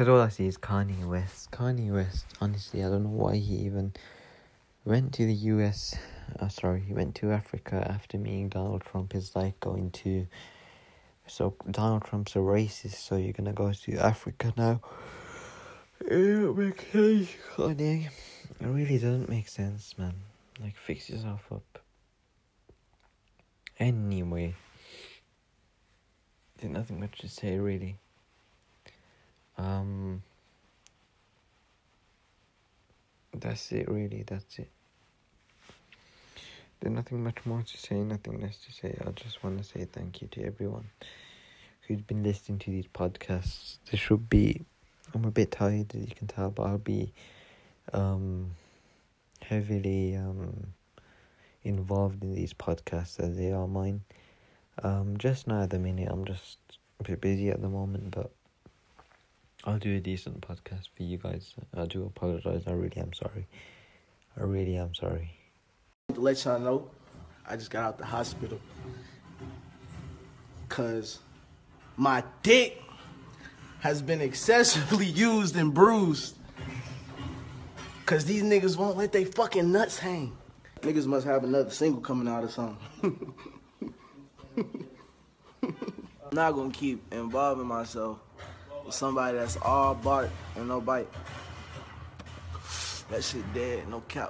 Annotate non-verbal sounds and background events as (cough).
Because all I see is Kanye West. Kanye West, honestly, I don't know why he even went to the US. Uh, sorry, he went to Africa after meeting Donald Trump. It's like going to. So, Donald Trump's a racist, so you're gonna go to Africa now. Kanye. It really doesn't make sense, man. Like, fix yourself up. Anyway. There's nothing much to say, really. Um. That's it, really. That's it. There's nothing much more to say, nothing less to say. I just want to say thank you to everyone who's been listening to these podcasts. This should be. I'm a bit tired, as you can tell, but I'll be um, heavily um, involved in these podcasts as they are mine. Um, just now at the minute, I'm just a bit busy at the moment, but I'll do a decent podcast for you guys. I do apologize. I really am sorry. I really am sorry. To let y'all know, I just got out the hospital. Cause my dick has been excessively (laughs) used and bruised. Cause these niggas won't let they fucking nuts hang. Niggas must have another single coming out or something. (laughs) I'm not gonna keep involving myself with somebody that's all bark and no bite. That shit dead, no cap.